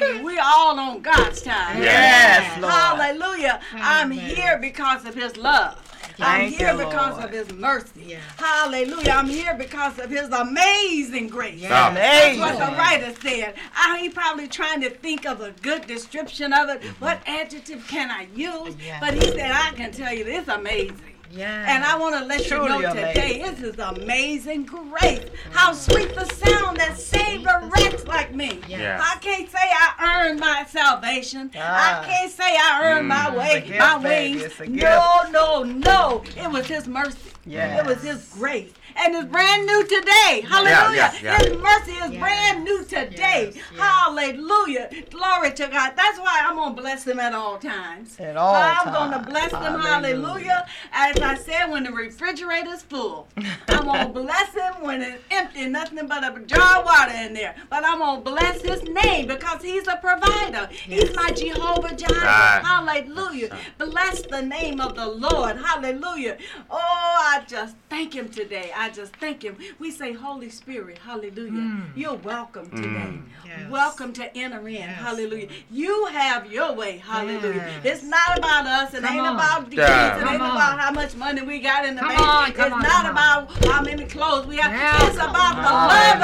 you, we're all on God's time. Yes, Lord. Hallelujah. I'm here because of his love. I'm Thank here because Lord. of his mercy. Hallelujah. I'm here because of his amazing grace. Stop. That's what the writer said. I ain't probably trying to think of a good description of it. What mm-hmm. adjective can I use? Yeah. But he said, I can tell you it's amazing. Yeah. And I want to let Truly you know today, amazing. this is amazing grace. How sweet the sound that saved a wretch like me. Yeah. I can't say I earned my salvation. Ah. I can't say I earned my way, It's a gift, my baby. wings. No, no, no. It was His mercy. Yes. It was His grace. And it's brand new today. Hallelujah. yeah, yeah. His mercy is brand new today. Hallelujah. Glory to God. That's why I'm going to bless them at all times. At all I'm going to bless them. Hallelujah. Hallelujah. As I said, when the refrigerator's full, I'm going to bless Him when it's empty, nothing but a jar of water in there. But I'm going to bless His name because He's a provider. He's my Jehovah Jireh. Right. Hallelujah. Bless the name of the Lord. Hallelujah. Oh, I just thank Him today. I just thank Him. We say, Holy Spirit, hallelujah. Mm. You're welcome mm. today. Yes. Welcome to enter in. Hallelujah. You have your way. Hallelujah. Yes. It's not about us. It Come ain't on. about the Yeah. kids. It ain't on. about how much money we got in the Come bank. on, it's on, not come on. about how many clothes we have. Yeah, it's about on. the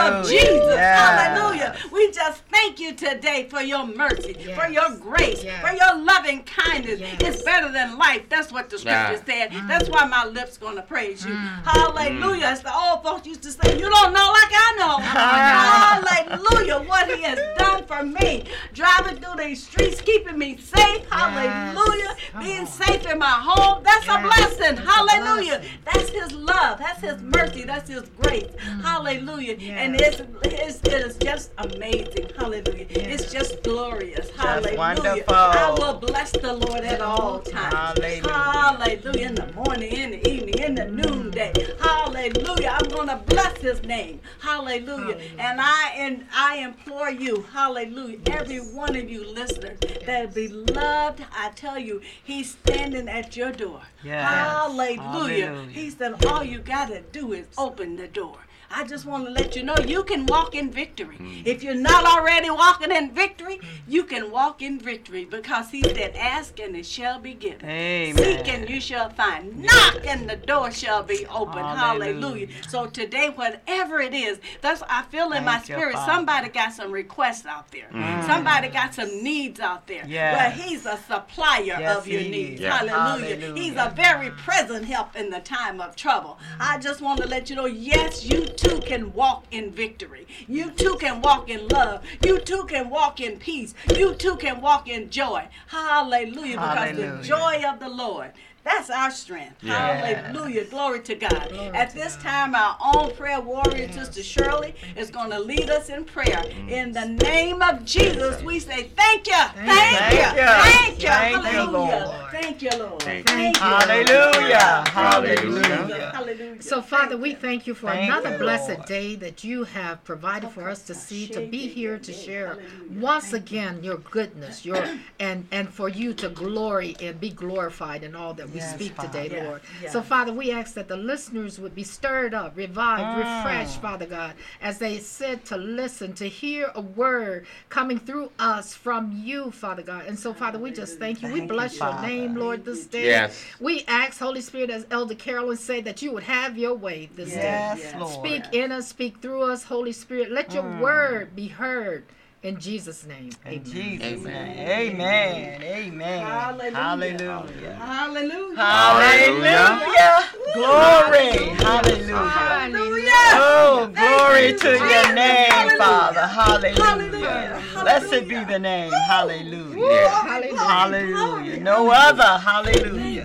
love of Jesus. Yes. Hallelujah. We just thank you today for your mercy, for your grace, Yes. for your loving kindness. Yes. It's better than life. That's what the scripture Yeah. said. Mm. That's why my lips gonna praise you. Hallelujah. As the old folks used to say, you don't know like I know. Hallelujah. What he has done for me. Driving through these streets, keeping me safe. Hallelujah. Come Being safe in my home. That's a blessing. Hallelujah. That's his love. That's his mercy. That's his grace. Mm. Hallelujah. And it's, it's, it is just amazing. Hallelujah. It's just glorious. Hallelujah. wonderful. I will bless the Lord at all times. Hallelujah. Hallelujah. In the morning, in the evening, in the mm. noonday. Hallelujah. I'm gonna bless his name. Hallelujah. And I and I implore you, hallelujah, every one of you listeners that beloved, I tell you, he's standing at your door. Yes. Hallelujah. Hallelujah. He said, all you gotta do is open the door. I just want to let you know you can walk in victory. If you're not already walking in victory, you can walk in victory because he said, Ask and it shall be given. Amen. Seek and you shall find. Knock and the door shall be open. Hallelujah. Hallelujah. So today, whatever it is, that's I feel in my Thank you, spirit. Father. Mm. Somebody got some requests out there. Somebody got some needs out there. Yes. But he's a supplier Yes, of your needs. is. Yeah. Hallelujah. Hallelujah. He's a very present help in the time of trouble. I just want to let you know, yes, you too can walk in victory. You too can walk in love. You too can walk in peace. You too can walk in joy. Hallelujah. Because Hallelujah. the joy of the Lord. That's our strength. Yeah. Hallelujah. Glory to God. At this time, our own prayer warrior, Sister Shirley, is going to lead us in prayer. Mm. In the name of Jesus, we say thank you. Thank, Thank you. you. Thank you. Thank you, Hallelujah. Lord. Thank you, Lord. Thank you. Thank you. Hallelujah. Hallelujah. Hallelujah. Hallelujah. So, Father, Thank we thank you for Thank another you, blessed Lord. day that you have provided oh, for us to see, to be here to share once again your goodness, your and and for you to glory and be glorified in all that we Yes, speak Father. today, Yeah, Lord. yeah. So, Father, we ask that the listeners would be stirred up, revived, mm. refreshed, Father God, as they sit to listen, to hear a word coming through us from you, Father God. And so, Father, we just thank you. we Thank you, bless your Father. name, Lord, this day. Yes. We ask, Holy Spirit, as Elder Carolyn said, that you would have your way this day. Yes, Yes. Lord. Speak in us, speak through us, Holy Spirit. Let your mm. word be heard in Jesus' name. In Amen. Jesus' Amen. name. Amen. Amen. Hallelujah. Hallelujah. Hallelujah. Hallelujah. Glory. Hallelujah. Hallelujah. Oh, glory to your name, Father. Hallelujah. Hallelujah. Blessed be the name. Hallelujah. Hallelujah. No other. Hallelujah.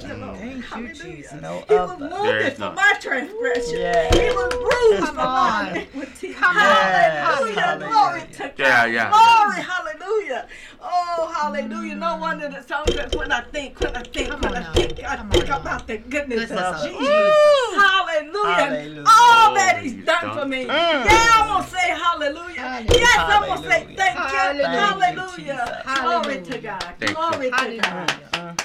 Thank you, Jesus. No He was other. There wounded for none. my transgression. Yeah. He was bruised for my on. iniquity. Come on. Hallelujah. Hallelujah. Glory to God. Yeah, yeah. Glory. Hallelujah. Oh, hallelujah. No wonder the song says, when I think, when I think, Come when on I now. think, I Come think on about the goodness, Goodness of of Jesus. Jesus. Hallelujah. Hallelujah. All Oh, that he's he's done done. for me. Mm. Yeah, I'm going to say hallelujah. Hallelujah. Yes, I'm going to say thank you. Hallelujah. Hallelujah. Glory to God. Thank you. Glory to God. Hallelujah.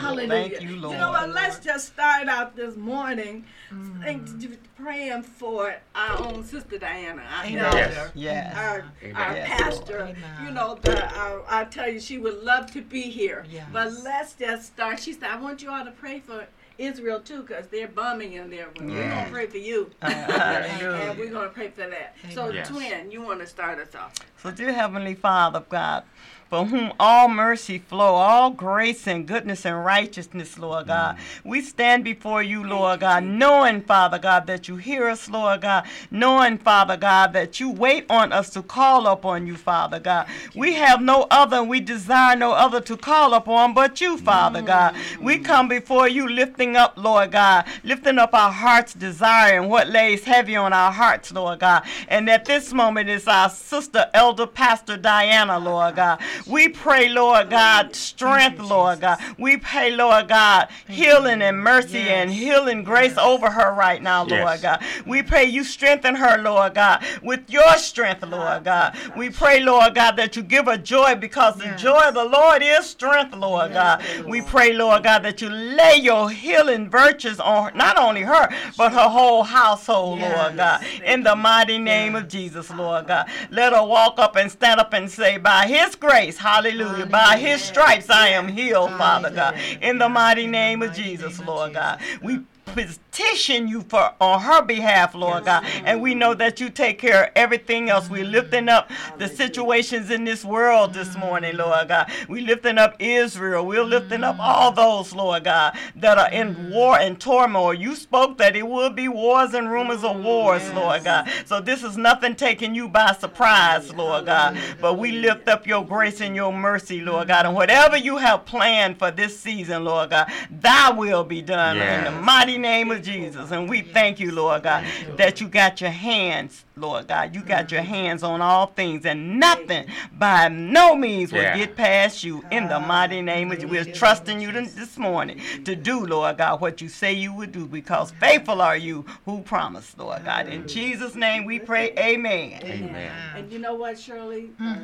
Hallelujah. Thank you, You Lord. know what? Let's just start out this morning Mm. and praying for our own sister Diana, our Amen. elder, Yes. Yes. our, Amen. our Yes, pastor. Amen. You know, the, our, I tell you, she would love to be here. Yes. But let's just start. She said, I want you all to pray for Israel too, because they're bombing in there. We're going to pray for you. Uh. And we're going to pray for that. So, Yes. twin, you want to start us off? So, dear Heavenly Father, God, for whom all mercy flow, all grace and goodness and righteousness, Lord God, we stand before you, Lord God, knowing, Father God, that you hear us, Lord God, knowing, Father God, that you wait on us to call upon you, Father God. We have no other, and we desire no other to call upon but you, Father God. We come before you lifting up, Lord God, lifting up our heart's desire and what lays heavy on our hearts, Lord God. And at this moment is our sister, Elder Pastor Diana, Lord God. We pray, Lord God, strength, Lord God. We pray, Lord God, healing and mercy and healing grace over her right now, Lord God. We pray you strengthen her, Lord God, with your strength, Lord God. We pray, Lord God, that you give her joy because the joy of the Lord is strength, Lord God. We pray, Lord God, that you lay your healing virtues on not only her, but her whole household, Lord God. In the mighty name of Jesus, Lord God. Let her walk up and stand up and say, by his grace, hallelujah, by his stripes I am healed, Father God. In the mighty name of Jesus, Lord God. We petition you for on her behalf, Lord God. And we know that you take care of everything else. We're lifting up the situations in this world this morning, Lord God. We're lifting up Israel. We're lifting up all those, Lord God, that are in war and turmoil. You spoke that it would be wars and rumors of wars, Lord God. So this is nothing taking you by surprise, Lord God. But we lift up your grace and your mercy, Lord God. And whatever you have planned for this season, Lord God, thy will be done in the mighty name of Jesus. And we thank you, Lord God, that you got your hands, Lord God. You got your hands on all things, and nothing by no means will Yeah. get past you in the mighty name of Jesus. We're trusting you this this morning to do, Lord God, what you say you would do because faithful are you who promised, Lord God. In Jesus' name we pray, amen. Amen. And you know what, Shirley? Uh, uh,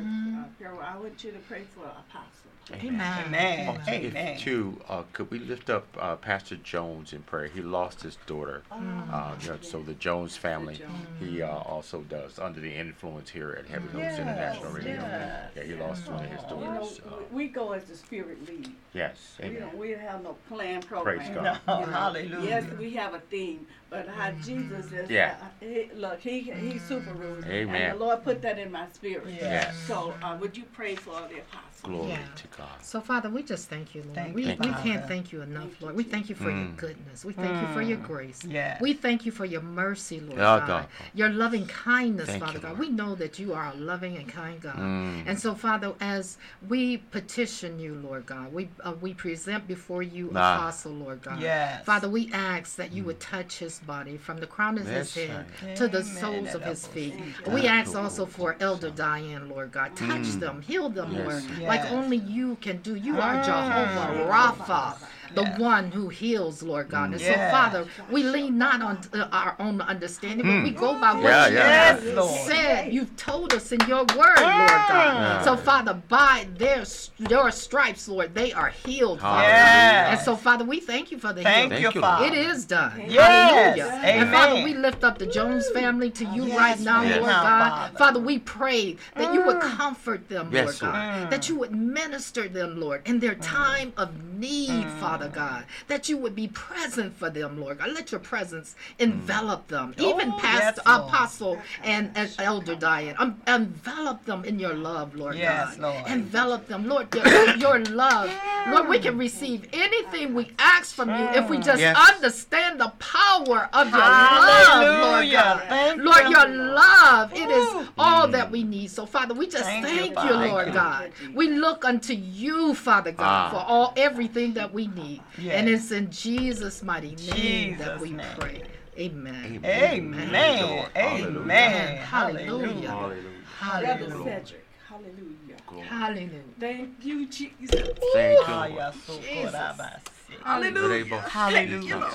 Carol, I want you to pray for Apostle. Amen. Amen. If Amen. too, uh, could we lift up uh, Pastor Jones in prayer? He lost his daughter. Uh, you know, so the Jones family, he uh, also does under the influence here at Heaven Hills International Radio. yes. Yeah, he lost one of his You know, daughters. Uh, we go as the Spirit lead. yes, We amen. don't, we don't have no plan program. Praise God. No, You know, hallelujah. Yes, we have a theme, but how Jesus is. Yeah. uh, he, look, he he's super rude. Amen. And the Lord put that in my spirit. Yes. So uh, would you pray for all the apostles? Glory Yeah. to God. So, Father, we just thank you, Lord. Thank we you, we Father. can't thank you enough, Lord. We thank you for your Mm. goodness. We thank you for your grace. Yes. We thank you for your mercy, Lord Yeah, God. God. Your loving kindness, Thank Father you, God. We know that you are a loving and kind God. Mm. And so, Father, as we petition you, Lord God, we uh, we present before you Ah. Apostle, Lord God. Yes. Father, we ask that you would touch his body from the crown of That's his head right. to the Amen. soles of his feet. you. We ask also for Elder Diane, Lord God. Touch them, heal them, Mm. Yes. Lord, Yes. like only you can do. You are Jehovah Rapha, the Yes. one who heals, Lord God. Mm. And so, Father, we lean not on uh, our own understanding, but mm. we go by what Yeah, you yeah, have. Yes, said. You've told us in your word, Lord God. Yeah. So, Father, by their your stripes, Lord, they are healed, Father. Hallelujah. And so, Father, we thank you for the Thank healing. Thank you, you, Father. It is done. Yes. Hallelujah. And Father, we lift up the Jones family to you Yes, right now, Yes. Lord God. Father. Father, we pray that you would mm. comfort them, Yes, Lord God. Lord. That you would minister them, Lord, in their time of need, Father God. That you would be present for them, Lord God. Let your presence envelop them. Even Oh, past yes, Lord. Apostle and, and Elder Diane. Um, envelop them in your love, Lord Yes, God. Lord. Envelop them, Lord, your, your love. Lord, we can receive anything we ask from you if we just Yes. understand the power of your love, Lord God. Thank Lord, you. your love, it is all that we need. So, Father, we just Thank thank, you, you, Lord you. God. We look unto you, Father God, Ah. for all everything that we need. Yes. And it's in Jesus' mighty name that we name. pray. Amen. Amen. Lord. Amen. Hallelujah. Hallelujah. Brother Hallelujah. Cedric. Hallelujah. Glory. Hallelujah. Thank you, Jesus. Thank you, yeah, Lord. so good. I must say. Hallelujah. Hallelujah.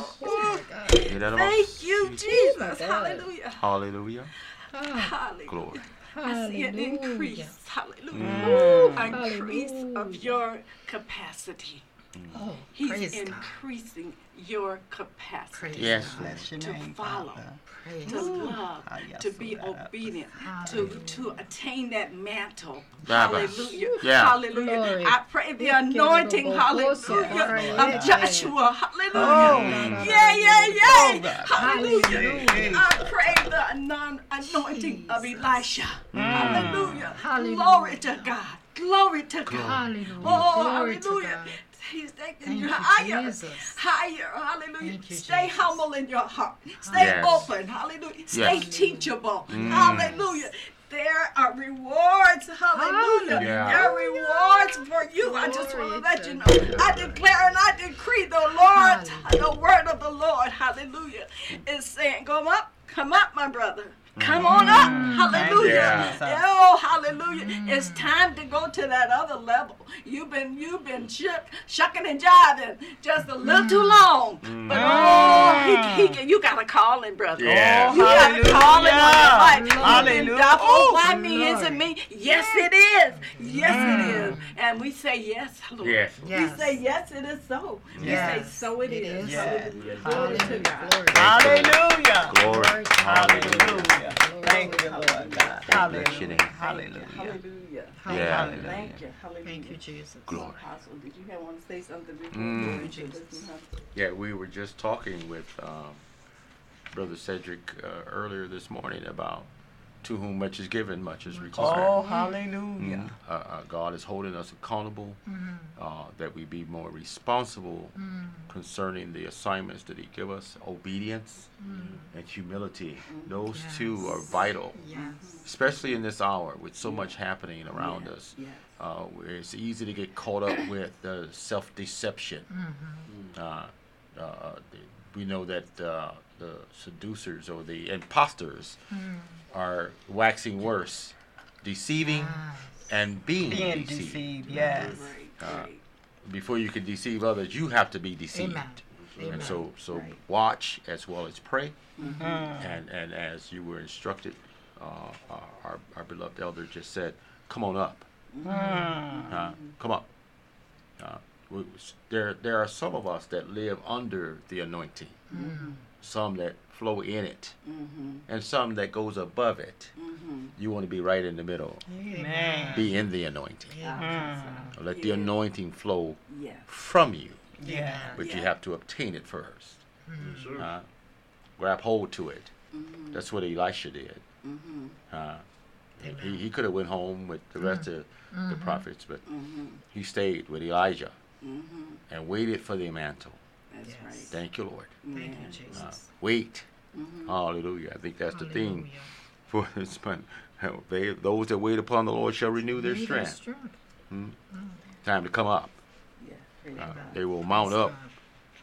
Thank you, Jesus. Hallelujah. Hallelujah. Hallelujah. Glory. I see an increase. Hallelujah. Mm. Increase of your capacity. Oh, He's praise God. increasing your capacity Praise Yes. God. Bless your to name, follow, Praise to love, ah, to be obedient, to to attain that mantle. Rabbi. Hallelujah. Yeah. Hallelujah. Glory. I pray the anointing, hallelujah, of Joshua. Hallelujah. Oh. Yeah, yeah, yeah. Oh, Hallelujah. Hallelujah. I pray the anon- anointing of Elisha. Mm. Hallelujah. Hallelujah. Glory to God. Glory to God. Hallelujah. Oh, Glory to hallelujah. God. He's taking you you, higher. Jesus. Higher. Hallelujah. You, Stay Jesus. humble in your heart. Stay Yes. open. Hallelujah. Stay Yes. teachable. Mm. Hallelujah. There are rewards. Hallelujah. Yeah. There are rewards for you. I just want to let you know. I declare and I decree the Lord, the word of the Lord, hallelujah, is saying, Come up, come up, my brother. Come on up. Mm, hallelujah. Thank. Oh, hallelujah. It's time to go to that other level. You've been you've been shook, shucking and jiving just a little too mm. long. Mm. But oh, he, ah. he, you got a calling, brother. Yeah. You got a calling on your life. Hallelujah. Oh, Why me? Is it me? Yes, it is. Yes, it is. And we say yes, Lord. Yes. Yes. We say yes, it is so. We say so it It is. is. Yes. Hallelujah. Glory to Hallelujah. Glory. Hallelujah. Glory. Glory. Hallelujah. Hallelujah. Thank you, Lord God. God. Hallelujah. Hallelujah. Hallelujah. Yeah. Hallelujah. Thank you. Hallelujah. Thank you, Jesus. Glory. Apostle, did you have want to say something before Mm. we Jesus. Yeah, we were just talking with um, Brother Cedric uh, earlier this morning about to whom much is given, much is required. Oh, hallelujah. Mm, uh, uh, God is holding us accountable, Mm-hmm. uh, that we be more responsible concerning the assignments that He give us, obedience and humility. Those two are vital, Yes. especially in this hour with so much happening around Yes, us. yes. Uh, where it's easy to get caught up with uh, self-deception. Mm-hmm. Uh, uh, we know that uh, the seducers or the imposters Mm. Are waxing worse, deceiving and being, Being deceived. deceived, yes. Uh. Before you can deceive others, you have to be deceived. Amen. And Amen. so, so Right. watch as well as pray, Mm. and and as you were instructed, uh, uh, our our beloved elder just said, "Come on up, Mm. uh, come up." Uh, we, there there are some of us that live under the anointing, some that flow in it, Mm-hmm. and some that goes above it. Mm-hmm. You want to be right in the middle, Amen. be in the anointing. Yeah. Let the anointing flow Yes. from you, Yeah. but you have to obtain it first. Uh, grab hold to it. That's what Elisha did. Mm-hmm. Uh, he he could have went home with the rest of the prophets, but Mm-hmm. he stayed with Elijah Mm-hmm. and waited for the mantle. That's Yes. right. Thank you, Lord. Thank you, Man. Uh, wait. Mm-hmm. Hallelujah. I think that's the thing Hallelujah. for this month. They, those that wait upon the Lord shall renew their Renew their strength. strength. Time to come up. Yeah. Uh, they will mount Praise up God.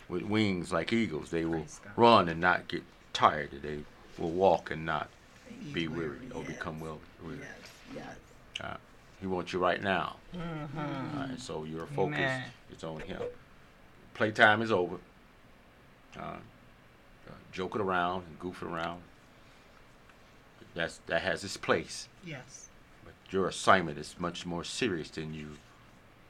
with wings like eagles. They will Praise God. run and not get tired. They will walk and not be weary, weary or yes. become well weary. Yes. Yes. Uh, he wants you right now. Mhm. Uh, and so your focus Amen. is on him. Playtime is over. Uh, uh, joking around and goofing around. That's that has its place. Yes. But your assignment is much more serious than you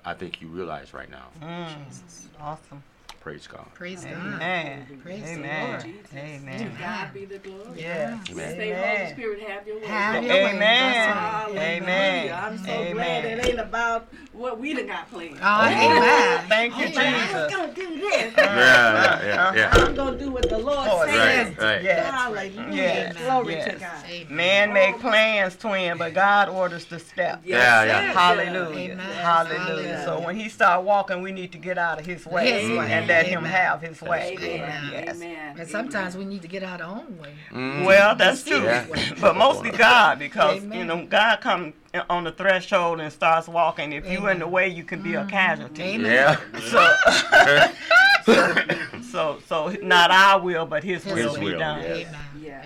I think you realize right now. Mm. Jesus. Awesome. Praise God. Praise God. Amen. Praise the Amen. Lord. Jesus. To God be the glory. Yes. Amen. Say, Holy Spirit, have your way. Have Lord. your way. Amen. That's. Amen. I'm so Amen. glad it ain't about what we done got planned. Oh, amen. Thank you, Amen. I was Jesus. gonna do this. Yeah, yeah, yeah, yeah. I'm gonna do what the Lord Oh, says. Right, right. Yes. Hallelujah. Yes. Glory Yes. to God. Amen. Man oh. make plans, twin, but God orders the step. Yes, Yeah, yeah. Hallelujah. Amen. Hallelujah. Hallelujah. So when he start walking, we need to get out of his way His way. And let him have his way. Amen. Yes. Amen. And sometimes we need to get out our own way. Mm. Well, that's true. Yeah. But mostly God, because you know God come on the threshold and starts walking. If you're in the way, you can be a casualty. Amen. Yeah. So, so, so not our will, but His, His will, will, be done.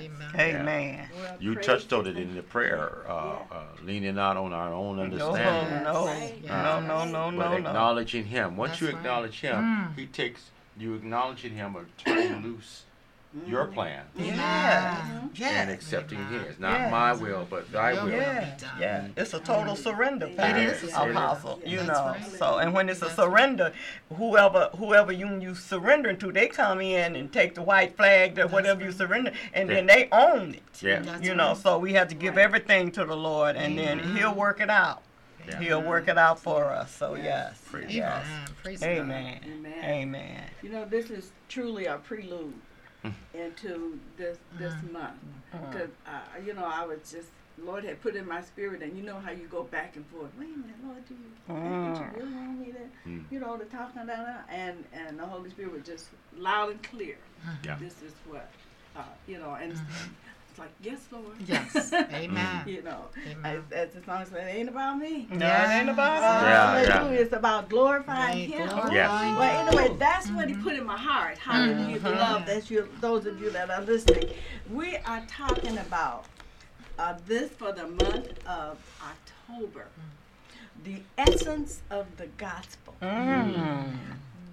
Yes. Amen. Amen. Amen. Well, You touched on it in the prayer, uh, uh, leaning not on our own understanding, no, Right. no, no, no, but no, no. acknowledging Him. Once That's you right. acknowledge Him, Mm. He takes you acknowledging Him or turning loose your plan Yeah. yeah. and accepting His. Not Yes. my will, but Thy will. will. yeah, yeah. It's a total surrender, It Pastor, is a surrender. Apostle. You That's know, right. so and when it's a That's right. surrender, whoever whoever you you surrendering to, they come in and take the white flag, or whatever you surrender, and then they own it. Yeah. That's you know, right. so we have to give everything to the Lord, and then He'll work it out. Yeah. He'll work it out for us. So yes, Praise yes. Amen. Praise God. Amen. Amen. Amen. You know, this is truly a prelude. Into this this month. Because, uh, you know, I was just, Lord had put in my spirit, and you know how you go back and forth. Wait a minute, Lord, do you, think that you really want me to, Mm. you know, to talk and that, that? and and the Holy Spirit was just loud and clear. Yeah. This is what, uh, you know, and it's like, yes, Lord. Yes. Amen. you know, Amen. as, as long as it ain't about me. No, it ain't about us. Yeah, yeah. Hallelujah. It's about glorifying Right, Him. glorifying Yes. Well, anyway, that's what He put in my heart. Hallelujah. Mhm. Love. That's you. Those of you that are listening. We are talking about uh, this for the month of October. The essence of the gospel. Mm.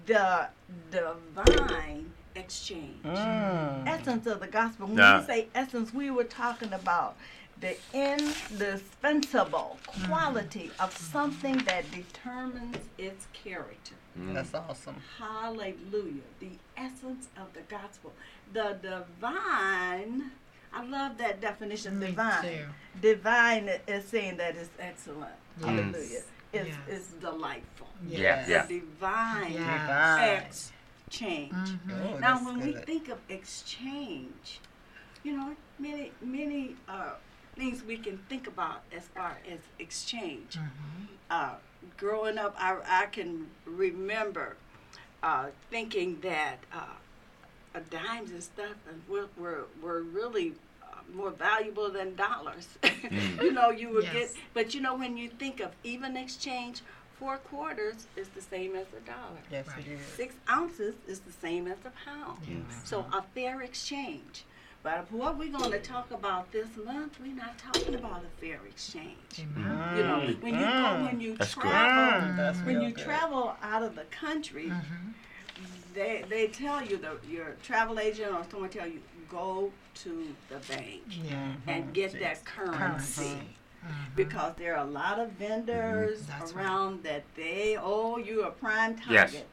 The divine exchange. Mm. Essence of the gospel. When Yeah. we say essence, we were talking about the indispensable quality of something that determines its character. Mm. That's awesome. Hallelujah. The essence of the gospel. The divine, I love that definition, Me divine. too. Divine is saying that it's excellent. Yes. Hallelujah. It's, Yes. it's delightful. Yes. It's yeah. a divine Yeah. Divine. exchange. Mhm. Oh, Now, that's when we good. think of exchange, you know, many, many uh, things we can think about as far as exchange. Mhm. Uh, growing up, I, I can remember uh, thinking that uh, uh, dimes and stuff were, were, were really uh, more valuable than dollars. you know, you would get, but you know, when you think of even exchange, four quarters is the same as a dollar. Yes, Right. it is. Six ounces is the same as a pound. Yes. So a fair exchange. But what we're going to talk about this month, we're not talking about a fair exchange. Amen. You know, when you go, when you That's travel, Mm, that's when you good. travel out of the country, Mhm. they they tell you the your travel agent or someone tell you go to the bank Yeah. and get that currency. Mhm. Because there are a lot of vendors That's right. around that they oh you a prime target. Yes. target.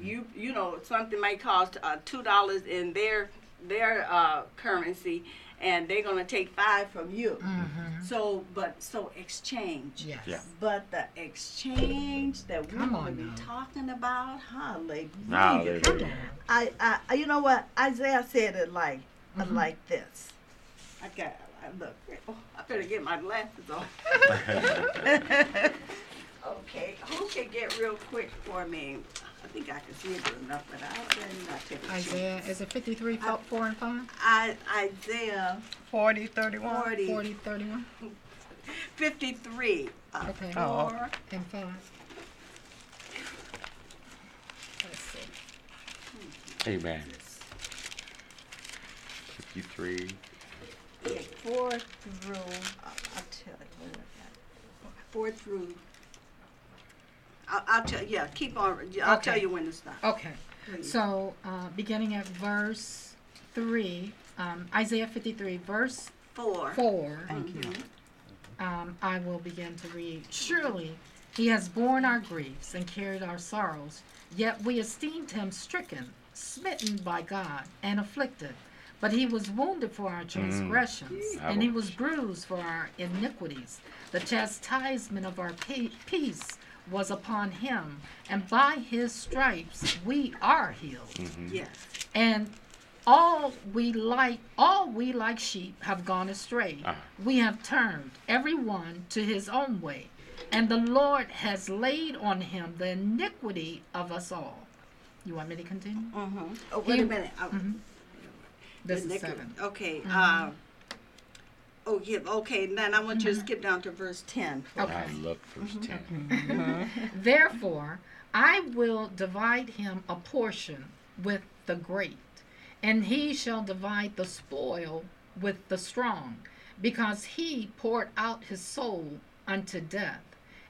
You you know something might cost uh, two dollars in their their uh, currency, and they're gonna take five from you. Mhm. So but so exchange. Yes. Yeah. But the exchange that we're Come going to on be now. talking about, hallelujah. Hallelujah. I, I, you know what? Isaiah said it like, uh, Mhm. like this. I got, I look. Oh, I better get my glasses on. okay, who can get real quick for me? I think I can see it good enough, but I'll better not take a Isaiah, chance. is it 53, fo- 4 and 5? I, Isaiah 40, 31. 40, 40, 31, 53, uh, Okay. Oh, 4, and 5. Let's see. Amen. 53. Yeah, 4 through, I'll, I'll tell you, what I got. 4 through, I'll, I'll tell, yeah, keep on, I'll tell Okay. you when to stop. Okay. please. So, uh, beginning at verse 3, um, Isaiah 53, verse 4. 4, Mhm. um, I will begin to read. Surely he has borne our griefs and carried our sorrows, yet we esteemed him stricken, smitten by God, and afflicted. But he was wounded for our transgressions, and he was bruised for our iniquities. The chastisement of our peace was upon him, and by his stripes we are healed Yes. and all we like all we like sheep have gone astray Uh-huh. we have turned every one to his own way and the lord has laid on him the iniquity of us all you want me to continue Mm-hmm. Oh, wait He- a minute. I- Mhm. This the is iniquity. seven Okay. Uh, oh, yeah. Okay. And Then I want you to skip down to verse 10. Okay. I love verse Mm-hmm. 10. Therefore, I will divide him a portion with the great, and he shall divide the spoil with the strong, because he poured out his soul unto death,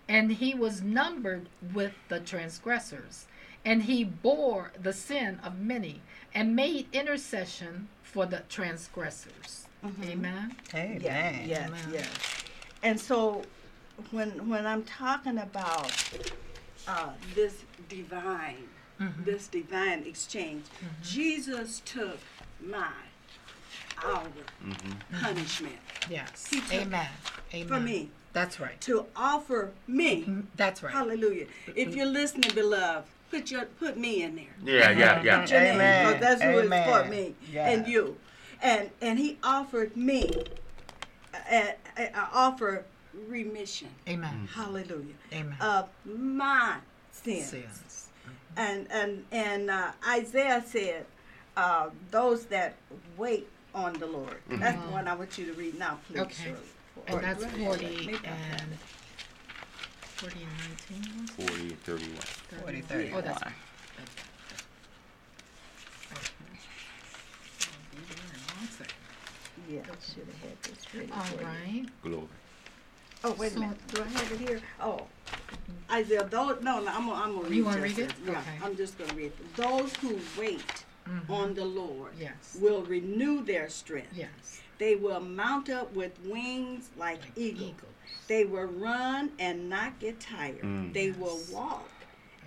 and he was numbered with the transgressors, and he bore the sin of many, and made intercession for the transgressors. Amen. Amen. Yes. Yes. Amen. Yes. And so, when when I'm talking about uh, this divine, Mhm. this divine exchange, Jesus took my our punishment Yes. He took Amen. Amen. for me That's right. to offer me. Mm, That's right. Hallelujah. If you're listening, beloved, put your put me in there. Yeah, yeah, yeah. Put your name, Amen. 'cause that's who it's for me Yes. and you. And and he offered me a, a, a offer remission. Amen. Hallelujah. Amen. Of my sins. Sins. And and and uh, Isaiah said, uh, "Those that wait on the Lord." That's the one I want you to read now, please. Mm-hmm. Okay. Shirley. And Or- that's or- 40 maybe I'll have and 40 and 19. 40 and 31. 40, 31. 31. Oh, that's Why? Yeah, I should have had this ready All for you. right. Glory. Oh, wait a So- minute. Do I have it here? Oh. Isaiah, those, no, no, I'm gonna, I'm gonna read You wanna just read it? Yeah, Okay. I'm just gonna read it. Those who wait Mhm. on the Lord Yes. will renew their strength. Yes. They will mount up with wings like, eagles. Eagles. They will run and not get tired. Mm. They Yes. will walk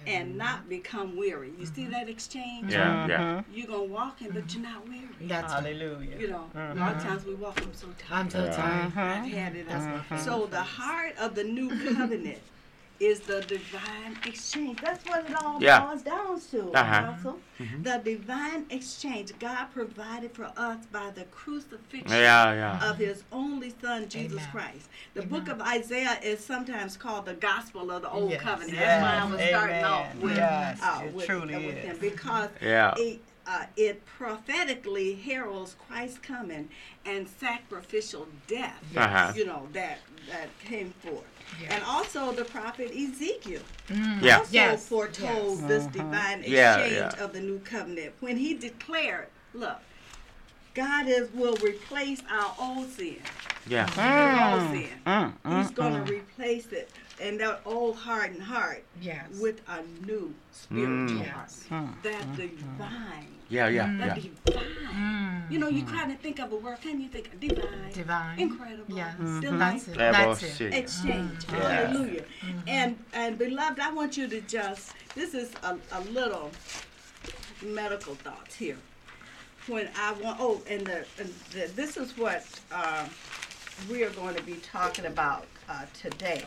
and mm-hmm. not become weary. You see mm-hmm. that exchange? Yeah, yeah. Mm-hmm. You're gonna walk in, but you're not weary. That's right. Hallelujah. You know, a lot of times we walk I'm so tired. I'm so tired. I've had it. as- So the heart of the new covenant is the divine exchange. That's what it all Yeah. boils down to, Uh-huh. Apostle. The divine exchange God provided for us by the crucifixion Yeah, yeah. of His only Son, Jesus Amen. Christ. The book of Isaiah is sometimes called the gospel of the old Yes. covenant. Yes. That's why I was starting off with, Yes, uh, it with, truly uh, with him because Yeah. it, uh, it prophetically heralds Christ's coming and sacrificial death. Uh-huh. You know that that came forth, Yes. and also the prophet Ezekiel Yeah. also Yes, foretold yes. this divine exchange Yeah, yeah. of the new covenant when he declared, "Look, God is will replace our old sin, Yeah. old sin. Mm, He's mm, going mm. to replace it and that old hardened heart Yes. with a new spiritual Mm. heart. yes. That divine, Yeah, yeah, that yeah. divine. You know, you mm. try to think of a word, can you think of divine, Divine. incredible, Yes. delightful, mm-hmm. That's it. Yeah, That's boy, it. shit. exchange. Mm-hmm. Yeah. Hallelujah. Mm-hmm. And and beloved, I want you to just this is a, a little medical thoughts here. When I want oh, and the, and the this is what uh, we are going to be talking about uh, today.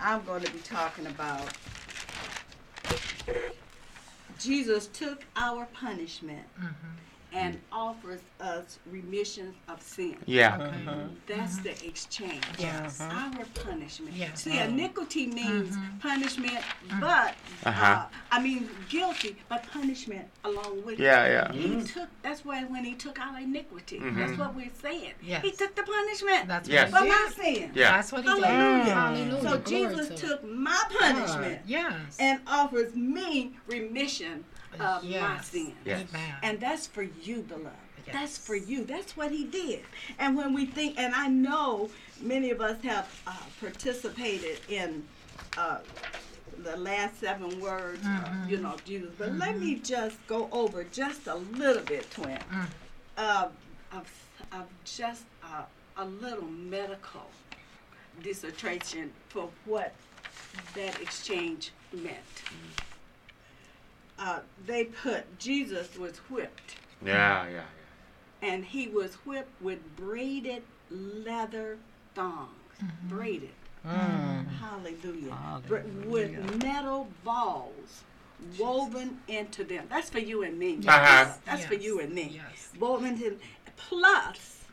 I'm going to be talking about Jesus took our punishment mm-hmm. And mm. offers us remission of sin. Yeah. Uh-huh. That's the uh-huh. exchange. Yes. Our punishment. Yes. See, mm-hmm. iniquity means mm-hmm. punishment, mm-hmm. but Uh-huh. uh, I mean guilty, but punishment along with Yeah, it. yeah. yeah. He took. That's why when he took our iniquity, Mm-hmm. that's what we're saying. Yes. He took the punishment. That's Yes. what for my did. sin. Yeah. That's what he did. Hallelujah. Hallelujah. So Glory Jesus to took my punishment God. Yes. and offers me remission of my Yes. sin. Yes. And that's for you, beloved. That's for you. That's what he did. And when we think, and I know many of us have uh, participated in uh, the last seven words, uh, you know, of Jesus. But let me just go over just a little bit, twin, uh, of, of just uh, a little medical dissertation for what that exchange meant. Uh, they put Jesus was whipped Yeah, yeah, yeah. and he was whipped with braided leather thongs. Braided. Hallelujah. Br- With metal balls woven into them. That's for you and me. Uh-huh. That's for Yes. you and me. Yes. Woven into plus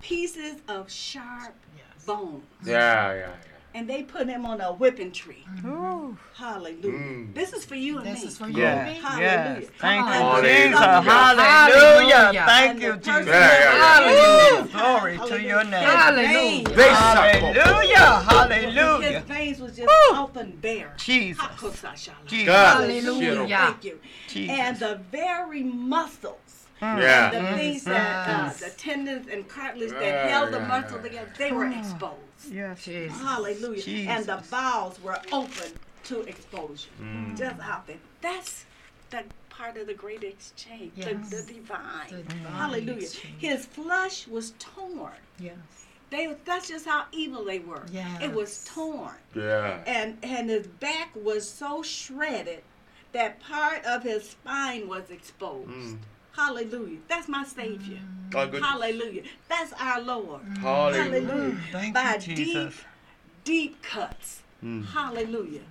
pieces of sharp Yes. bone. yeah. Yeah, yeah, And they put him on a whipping tree. Ooh. Hallelujah. Mm. This is for you and This me. is for you Yes, and me. Hallelujah. yes. Thank you, Jesus. Hallelujah. Hallelujah. Thank you, Jesus. Hallelujah. yeah, yeah. Glory to your name. Hallelujah. His They Hallelujah. His Hallelujah. veins was just Woo. open bare. Jesus. Jesus. Hallelujah. Thank you. Jesus. And the very muscles, Yeah. the things that, uh, Yes. the tendons and cartilage that Yeah, held the yeah, muscle together, they were exposed. Yes. Jesus. Hallelujah. And the bowels were open to exposure. Mm. Just out there. That's the part of the great exchange, the, Yes. the divine. The divine Hallelujah. exchange. His flesh was torn. Yes. They that's just how evil they were. It was torn. Yeah. And and his back was so shredded that part of his spine was exposed. Mm. Hallelujah. That's my Savior. Oh, good. Hallelujah. That's our Lord. Hallelujah. Hallelujah. Thank By you, Jesus. deep, deep cuts. Mm. Hallelujah.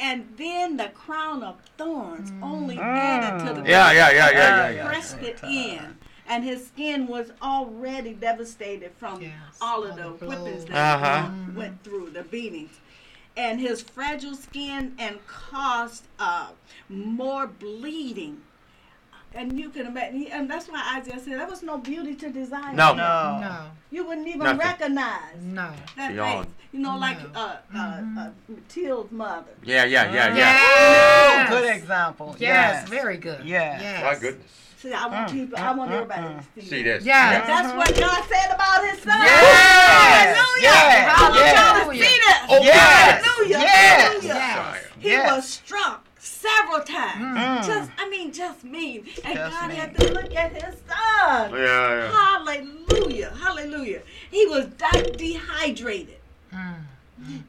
And then the crown of thorns only added to the Yeah, yeah, yeah, yeah, yeah, yeah. pressed it in. And his skin was already devastated from Yes, all of all the the whippings that Uh-huh. he went through, the beatings. And his fragile skin and caused uh, more bleeding. And you can imagine, and that's why Isaiah said there was no beauty to desire. No. No. No. You wouldn't even Nothing. recognize No. that Beyond. face. You know, like No. uh, uh, uh, Emmett Till's mother. Yeah, yeah, yeah, yeah. Yes. Good example. Yes. Very good. Yes. Yes. My goodness. See, I want people, I want everybody to see, See that. this. Yes. That's what God said about His Son. Yes. Hallelujah. Yes. I want Yes. y'all to see this. Oh, Yes. Hallelujah. Yes. Hallelujah. Yes. He Yes. was struck several times. Mm. Just, I mean, just mean. And Just God mean. had to look at His Son. Yeah, yeah. Hallelujah. Hallelujah. He was dehydrated. Mm.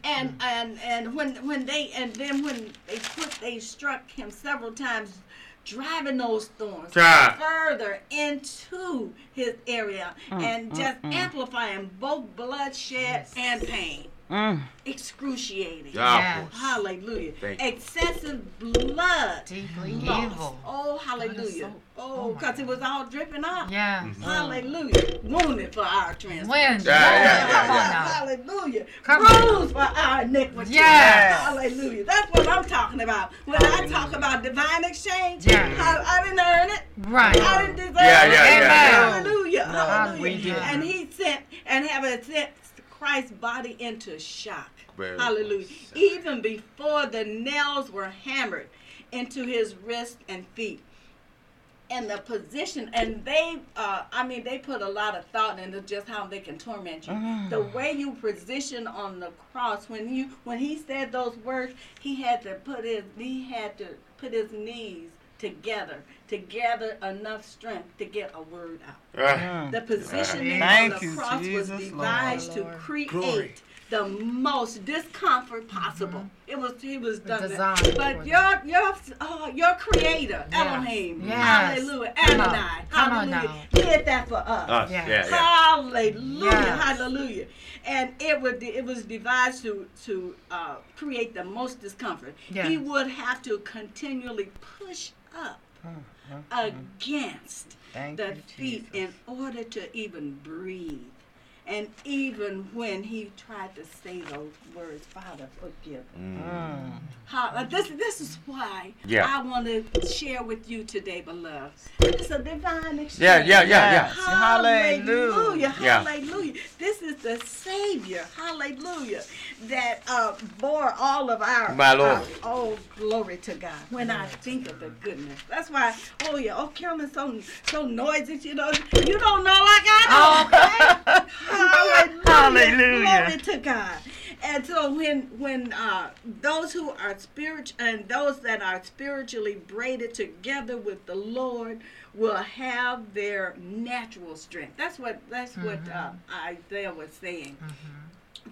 And and and when when they and then when they put they struck him several times, driving those thorns further into his area Mm, and just amplifying both bloodshed and pain. Mm. Excruciating. Yeah, Yeah. of course. Hallelujah. Thank. Excessive blood. Deeply loss. evil. Oh, hallelujah. so- Oh, oh because it was all dripping off. Yeah. Mm-hmm. Hallelujah. Wounded for our transgressions. When? Yeah, yeah, yeah, yeah. Hallelujah. Come on. Bruised for our iniquity. Yes. Hallelujah. That's what I'm talking about. When I talk about divine exchange, Yeah. I, I didn't earn it. Right. I didn't deserve Yeah, it. yeah, yeah, yeah. Hallelujah. No, Hallelujah. we. And he sent and having sent Christ's body into shock. Very Hallelujah. Even before the nails were hammered into his wrists and feet. And the position, and they, uh, I mean, they put a lot of thought into just how they can torment you. The way you position on the cross, when you, when he said those words, he had to put his, he had to put his knees together to gather enough strength to get a word out. Ah, The positioning Thank on the you, cross Jesus, was Lord. devised to create Glory. the most discomfort possible. It was he was done that. But them. your your uh, your creator, Yes. Elohim, Yes. hallelujah, Come on. Adonai, Come on hallelujah, now. did that for us. us. Yeah. Yeah, yeah. Hallelujah, Yes. hallelujah. And it would it was devised to to uh, create the most discomfort. Yes. He would have to continually push up against Thank the feet in order to even breathe. And even when he tried to say those words, Father, forgive. them." Mm. How, uh, this, this is why Yeah. I want to share with you today, beloved. It's a divine exchange. Yeah, yeah, yeah, yeah. Yes. Hallelujah. Yeah. Hallelujah. This is the Savior. Hallelujah. That uh, bore all of our. My Lord. our- oh, glory to God. When I think of the goodness. That's why, oh, yeah. Oh, Carolyn's so, so noisy. You know, you don't know like I know. okay? Hallelujah. Hallelujah. Glory to God. And so when when uh, those who are spiritual and those that are spiritually braided together with the Lord will have their natural strength. That's what that's what uh, Isaiah was saying.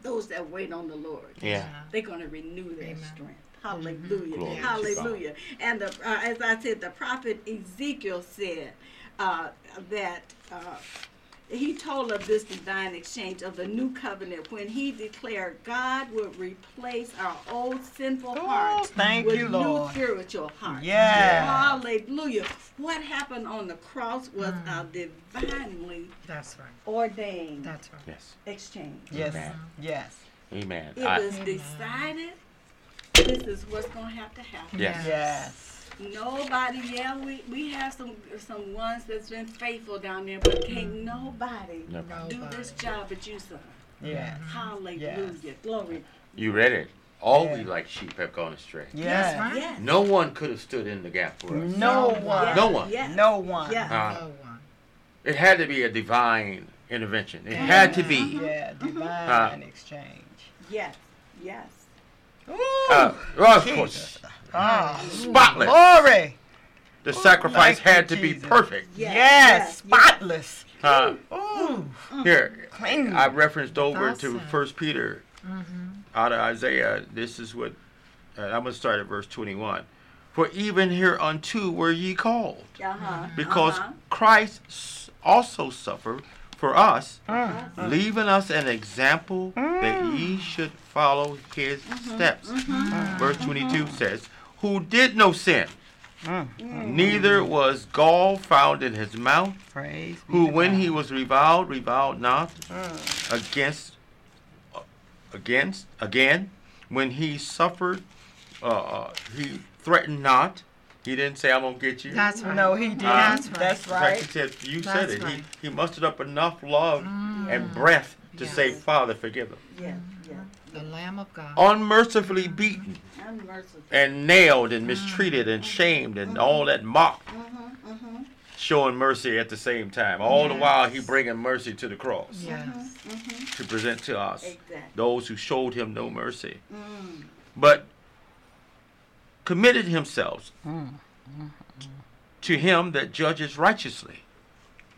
Those that wait on the Lord, Yeah. they're going to renew their Amen. strength. Hallelujah. Glory to Hallelujah. And the, uh, as I said, the prophet Ezekiel said uh, that uh, he told of this divine exchange of the new covenant when he declared God would replace our old sinful oh, hearts thank with you, new Lord. spiritual hearts. Yes. Hallelujah. What happened on the cross was mm. a divinely That's right. ordained That's right. Yes. exchange. Yes. Amen. Yes. Amen. It I- was decided this is what's going to have to happen. Yes. Yes. Nobody, yeah, we, we have some some ones that's been faithful down there, but can't nobody Nobody. do this job but you, son. Yes. Hallelujah. Glory. You read it. All we like sheep have gone astray. Yes. right. Yes. No one could have stood in the gap for us. No Yes. one. No one. Yes. No one. Yes. Uh, No one. it had to be a divine intervention. It had to be. Yeah. Divine Uh, exchange. Yes. Yes. Uh, well, of course, Jesus. Ah. spotless. Glory. The sacrifice Thank you, had to be perfect. Yes. Yes. yes, Spotless. Uh, Ooh. here, Clean. I referenced over to Awesome. First Peter out of Isaiah. This is what uh, I'm going to start at verse 21. For even hereunto were ye called, Uh-huh. because uh-huh. Christ also suffered for us, Mm. leaving us an example that ye should follow his Mm-hmm. steps. Verse 22 says, Who did no sin, neither was gall found in his mouth, Praise. who when God. he was reviled, reviled not Mm. against, uh, against, again, when he suffered, uh, uh, he threatened not. He didn't say, I'm going to get you. That's right. No, he didn't. That's That's right. In right. fact, he said, you said it. right. He, he mustered up enough love and breath to say, Father, forgive them. Yes. Yes. The Lamb of God. Unmercifully beaten Unmerciful. and nailed and mistreated and shamed and all that mocked, Mm-hmm. Mm-hmm. showing mercy at the same time. All the while, he bringing mercy to the cross Yes. Mm-hmm. to present to us Exactly. those who showed him no mercy, Mm. but committed himself Mm. to him that judges righteously.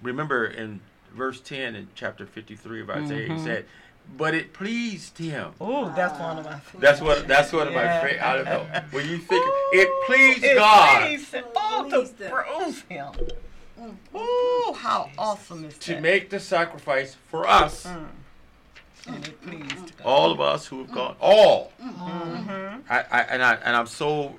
Remember in verse 10 in chapter 53 of Isaiah, he Mhm. said, but it pleased him. Oh, that's one of my favorites. That's what. That's one of my Yeah. favorite. I don't know. When you think it pleased It God pleased him. Oh, Pleased to him. bruise him. Oh, how awesome is to that? make the sacrifice for us, and it pleased God. all of us who have gone, all. Mm-hmm. I, I and I and I'm so.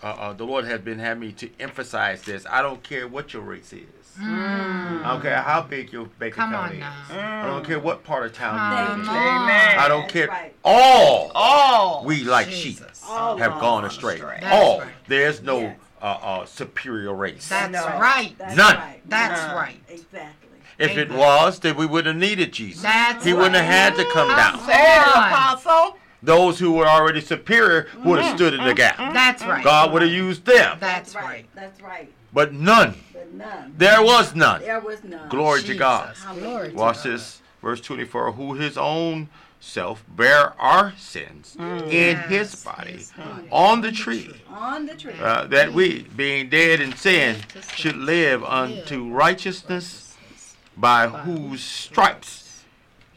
Uh, uh, the Lord has been having me to emphasize this. I don't care what your race is. I don't care how big your bank Come account on is. now. I don't care what part of town Come you live in. Amen. I don't care. right. All All. we like sheep All have gone astray. astray. That's All. right. There's no Yes. uh, uh, superior race. That's No. right. That's None. Right. That's None. right. Exactly. if it was, then we wouldn't have needed Jesus. That's he wouldn't have had to come down. Come Say it, on. Apostle. Those who were already superior would have stood in the gap. That's right. God would have used them, That's right. That's right. But none. But none. There was none. There was none. Glory to God. Jesus. Glory to Watch God. this, verse 24. Who his own self bare our sins in his Yes, body his body. on the tree, On the tree. uh, that we, being dead in sin, should live unto righteousness, by whose stripes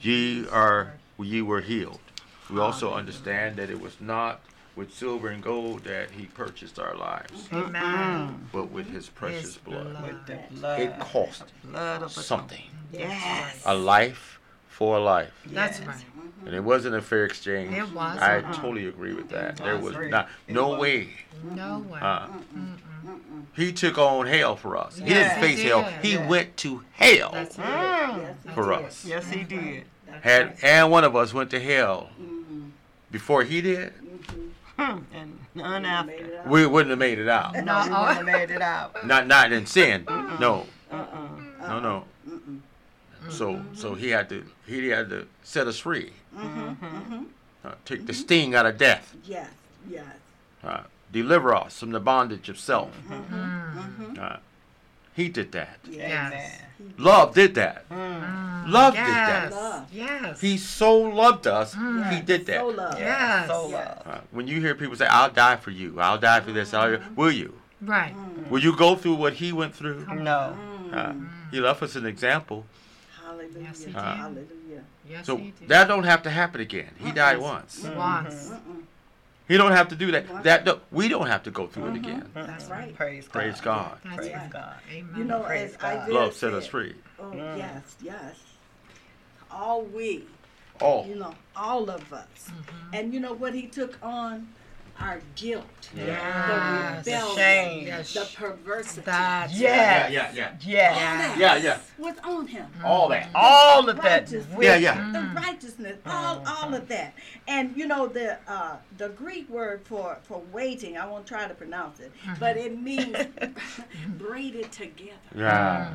ye are ye were healed. We also understand that it was not with silver and gold that he purchased our lives, mm-hmm. Amen. but with his precious His blood. blood. With the blood. It cost blood of something. Yes. A life for a life. That's right. Mm-hmm. And it wasn't a fair exchange. It wasn't. I uh-uh. totally agree with that. There was not no way. No way. Uh, he took on hell for us. He didn't he face hell. He Yeah. went to hell That's right. Mm. For did. us. Yes, he mm-hmm. did. Had and one of us went to hell before he did. And none after. it we wouldn't have made it out. No, we wouldn't have made it out. Not not in sin. No, Uh-uh. no, no. So so he had to he had to set us free. Uh, take the sting out of death. Yes. Yes. uh, deliver us from the bondage of self. Mm-hmm. Uh, he did that. Yes. Amen. Love did that. Mm. Love did that. Love. Yes. He so loved us, Mm. he did that. So love. Yes. So Yes. love. Uh, when you hear people say, "I'll die for you," "I'll die for this," I'll, will you? Right. Will you go through what he went through? No. Uh, he left us an example. Hallelujah. Yes, he did. Hallelujah. Yes, So he did. that don't have to happen again. He died once. Once. He don't have to do that. That don't- we don't have to go through it again. That's right. Praise God. Praise God. That's Praise right. God. Amen. You know, Praise as God. Isaiah Love set us free. Oh yes, yes. All we, Oh, you know, all of us, Mm-hmm. and you know what he took on, our guilt, Yes. the rebellion, Shame. Yes. the perversity. That's Yes. yeah, yeah, Yes. yeah, yeah. was on him. Mm. All that. All of that. Yeah, yeah. The mm. righteousness, mm. all, all of that, and you know the uh, the Greek word for for waiting. I won't try to pronounce it, but mm-hmm. it means braided together. Yeah.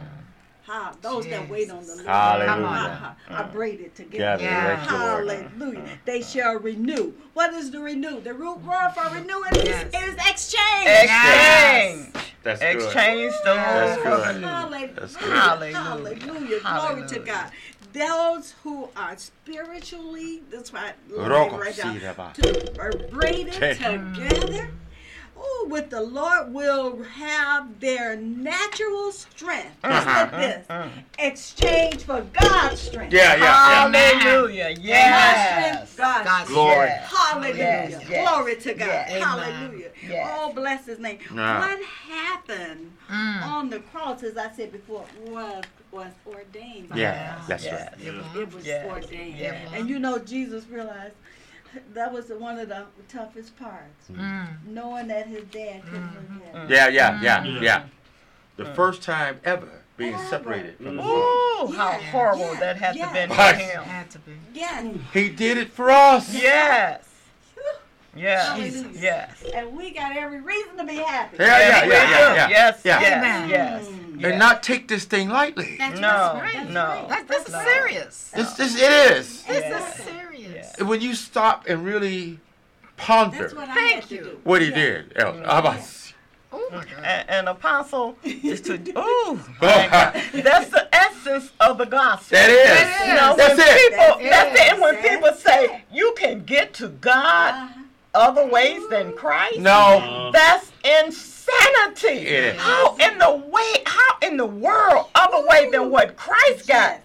Ha, those that wait on the Lord. Hallelujah. Come on. Ha, ha, are braided together. Gather, Yeah. bless the Hallelujah. Mm. They mm. shall renew. What is the renew? The root word for renewing is, Yes. is exchange. Exchange. That's good. Exchange the That's good. the Hallelujah. That's good. Hallelujah. Hallelujah. Glory to God. Those who are spiritually, that's right, Roko right down, siraba. to, are braided together. Ooh, with the Lord will have their natural strength. Just Uh-huh. like this. Exchange for God's strength. Yeah, yeah, yeah. Hallelujah. God's Yes. strength, God's God's. Glory. Yes. Hallelujah. Yes, yes, Glory to God. yes. Hallelujah. Yes. Oh, bless his name. Yeah. What happened Mm. on the cross, as I said before, was was ordained. by Yeah, God. that's Yes. right. It was. It was Yes. ordained. Yes. And you know, Jesus realized that was one of the toughest parts, Mm. knowing that his dad couldn't look at him. Yeah, yeah, yeah, yeah. The first time ever being separated from the Lord. Ooh, how horrible yeah, that had to yeah. been for him. Had to be. Yes. He did it for us. Yes. Yes. Jesus. Yes. And we got every reason to be happy. Yeah, yeah, we yeah, yeah, yeah. Yes. Yeah. Yes. Amen. Yes. Mm. yes. And not take this thing lightly. That's No, right. That's no. right. That, this is No. serious. It's just, it is. This Yeah. is serious. Yeah. When you stop and really ponder That's what I Thank had to you. do. what he Yeah. did. El- Abbas. Oh my God. And, and apostle is to ooh, that's the essence of the gospel. That is. You know, That's when it. people, That that's it. And when is. people say you can get to God Uh-huh. other ways than Christ, No. that's insanity. It is. How in the way? How in the world other way than what Christ got?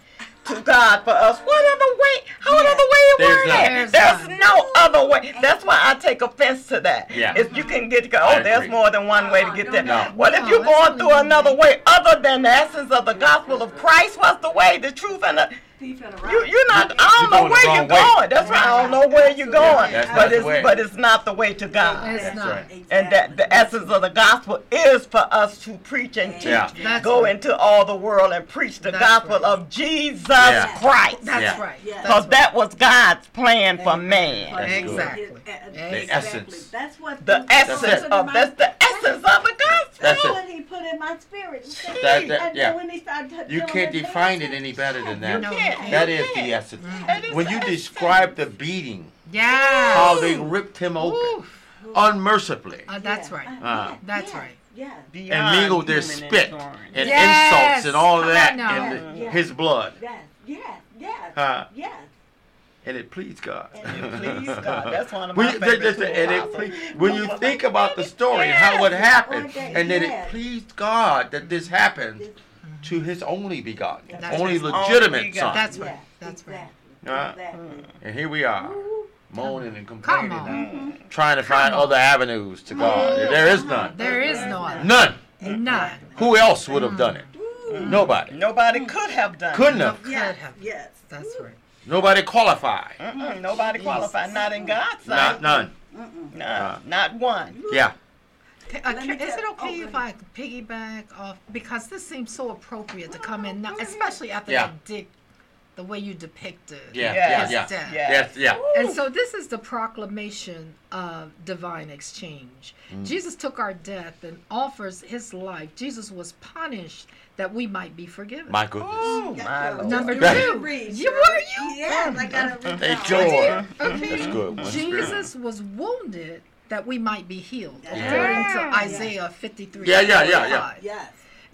To God for us. What other way? How other way you There's word it? There's There's no other way. That's why I take offense to that. Yeah. If you can get, I oh, there's more than one way to get there. No. Well, if you're going through another way. way other than the essence of the gospel of Christ, what's the way, the truth, and the Thief and a you, robber. you're not. I don't you're know where you're way. going. That's right. I don't know where you're going. That's not but it's way. but it's not the way to God. It's That's not. right. And that the essence of the gospel is for us to preach and teach. Yeah. That's Go right. into all the world and preach the That's gospel right. of Jesus Yeah. Christ. That's Yeah. right. Yeah. Because right. that was God's plan for man. That's good. Exactly. The essence. That's what The essence it. of that's the essence of the gospel. That's it. what he put in my spirit. That- that- yeah. when he started You can't define it any better than You that. Know, can't. That You is can't. the essence. That is When you essence. describe the beating, yeah. how they ripped him open Oof. unmercifully Uh, that's Yeah. right. Uh, yeah, That's yeah, right. Yeah. and Beyond mingled their spit endurance. and Yes. insults and all of that in the, Yeah. his blood, Yes. Yes. Yes. Uh, yes. and it pleased God. Please God, that's one of When my you, favorite just- and ple- when you think about the story and how it happened, and that it pleased God that this happened to His only begotten, That's only right. legitimate Only son. That's right. Yes, That's right. exactly, Uh, exactly. And here we are, moaning and Come complaining, on. and trying to find other avenues to God. There is none. There is no other. None. None. Who else would have done it? Nobody. Nobody could have done. Couldn't No have. could Yes. have. Yes. That's right. Nobody qualified. Mm-mm, nobody qualified. Not in God's sight. Not sight. none. No, Uh. not one. Yeah. Uh, Let me is it okay oh, if I piggyback off because this seems so appropriate to come in now, especially after Yeah. that dick, the way you depicted. Yeah. Yes. Yeah. Yeah. death. Yes. Yeah. And so this is the proclamation of divine exchange. Mm. Jesus took our death and offers his life. Jesus was punished that we might be forgiven. My goodness. Oh my well, Lord. Number you That- can two. read, You were you? Yes, I got it written Thank down. you, Okay. That's good. One spirit. Jesus was wounded that we might be healed, Yeah. according to Yeah. Isaiah 53. Yeah, yeah, yeah, yeah. Yes.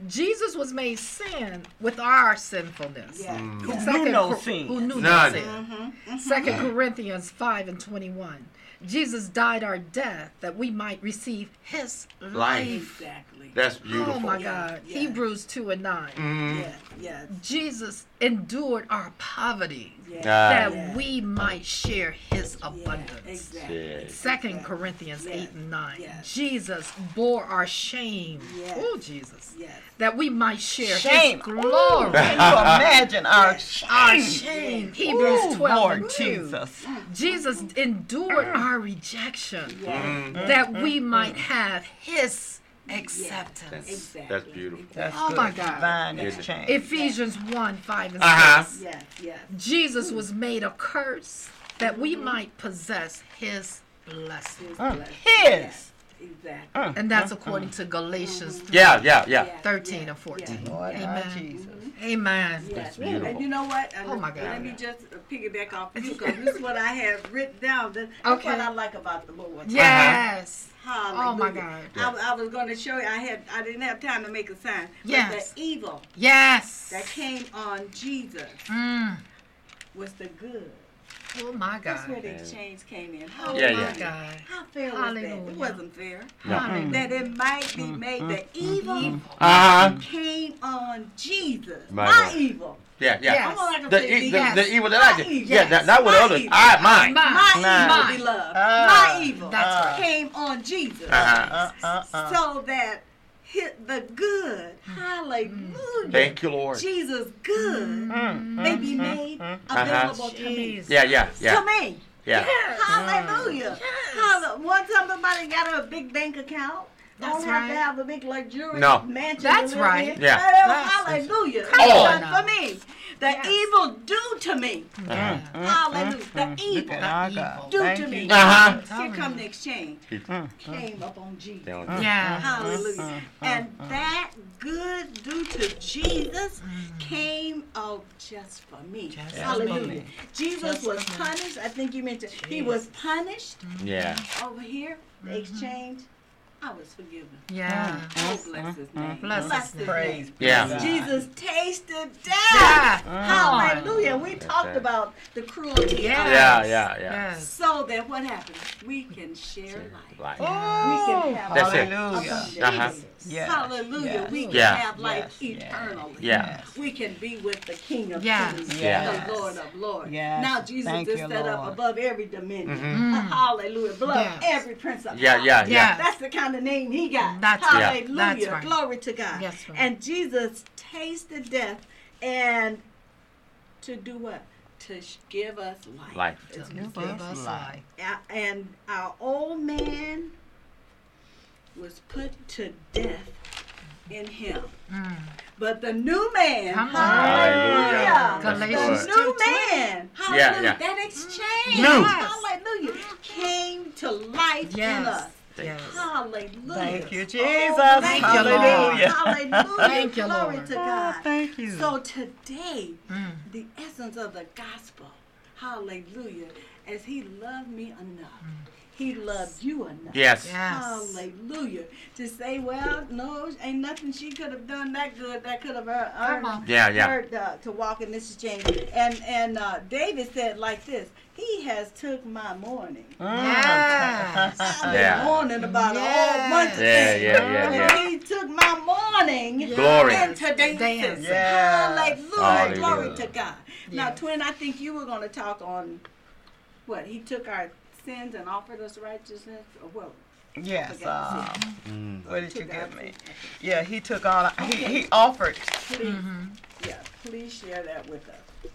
Jesus was made sin with our sinfulness. Yes. Mm. Who Second knew no Cor- sin? Who knew None. no sin. Second Corinthians 5 and 21. Jesus died our death that we might receive his life. Life. Exactly. That's beautiful. Oh my God. yeah. Hebrews 2 and 9. Mm. Yes. Yes. Jesus endured our poverty Yes. Ah. that Yeah. we might share his Yeah, abundance. Exactly. Yes. Second Corinthians Yes. 8 and 9. Yes. Jesus bore our shame. Yes. Oh, Jesus. Yes. That we might share Shame. his glory. Can you imagine our shame? Our shame. Hebrews Ooh, 12 Lord and 2. Jesus. Jesus endured our rejection Yes. Mm. that we might have his acceptance. That's, Exactly. that's beautiful. That's Oh good. my God. Divine Yes. exchange. Ephesians 1 5 and Uh-huh. 6. Yes. Yes. Jesus was made a curse that we might possess his blessing. His Mm. blessing. His. Exactly. And that's according to Galatians 3, Yeah, yeah, yeah. 13 yeah, and 14. yeah. Lord Amen. our Jesus. Amen. Yes. That's. And you know what? And Oh, my God. Let me just piggyback off of you because this is what I have written down. That's Okay. what I like about the Lord. Yes. Hallelujah. Oh, my God. I, I was going to show you. I had. I didn't have time to make a sign. But Yes. the evil Yes. that came on Jesus Mm. was the good. Oh, my God. That's where the exchange came in. Oh, Yeah, my yeah. God. How fair was that? Hallelujah. It wasn't fair. No. Hallelujah. That it might be made the evil Uh huh. came on Jesus. My My, evil. Yeah, yeah. Yes. I'm like The, e- the, yes. the evil that I did. evil. Yeah, not, not with My others. I mine. Mine. My Mine. evil, beloved. Ah. my evil That's right. came on Jesus. Uh-huh. Uh, uh, uh. So that hit the good. Mm. Hallelujah. Thank you, Lord. Jesus good Mm, mm, mm may be made available to uh-huh. me. Jesus. Yeah, yeah, To yeah, me. yeah. Hallelujah. Hallelujah. One time somebody got a big bank account. That's don't have to right. have a big luxurious No. mansion. That's right. in. Yeah. Oh, hallelujah. Come It's on for me. The Yes. evil do to me. Yeah. Hallelujah. The Look evil at our evil. God. due Thank to you. me. Uh-huh. Here come the exchange. Came up on Jesus. Yeah. Yeah. Hallelujah. And that good do to Jesus came up just for me. Just for Hallelujah. me. Jesus Just was for me. punished. I think you mentioned he was punished Mm-hmm. Yeah. over here, the exchange. I was forgiven. Yeah. Oh, bless his name. Bless his name. Praise. Yeah. Jesus tasted death. Yeah. Hallelujah. We talked right. about the cruelty. Yes. of Yeah, yeah, yeah. Yes. So that what happens? We can share life. Like, We can have That's it. life Hallelujah. abundantly. Uh-huh. Yes. Hallelujah. Yes. We can Yeah. have life Yes. eternally. Yeah. We can be with the King of Yes. Kings, Yes. the Lord of Lords. Yes. Now Jesus Thank is you, set up above every dominion. Mhm. Uh, hallelujah. Above Yes. every principality. Yeah, yeah, yeah. Yeah. That's the kind of name he got. That's right. That's right. Glory to God. Yes, right. And Jesus tasted death and to do what? To give us life. Life. It's Give us us life. life. and our old man was put to death in him. But the new man, Mm. Come on. hallelujah, Hallelujah. the new man, hallelujah, yeah. that exchange, New. hallelujah, came to life in Yes. Us. Yes. Hallelujah. Thank you, Oh, Jesus. thank you, Lord. Hallelujah. Hallelujah. Thank you, Glory Lord. to God. Oh, thank you. So today, Mm. the essence of the gospel, hallelujah, as he loved me enough, he loved you enough. Yes. Yes. Hallelujah. To say, well, no, ain't nothing she could have done that good that could have earned, Come on. Yeah, yeah. her uh, to walk in this exchange. And and uh, David said like this, he has took my mourning. Yes. I've been Yeah. mourning about a Yes. whole bunch of Yeah, things. yeah, yeah, yeah. He took my mourning Glory. into dancing. Dancing. Yes. Hallelujah. Hallelujah. Glory to God. Now, Yes. twin, I think you were going to talk on what? He took our sins and offered us righteousness? Or what? Yes. Forgot. Um, Mm. what did you give me? sins. Yeah, he took on. He he offered. Please, yeah, please share that with us.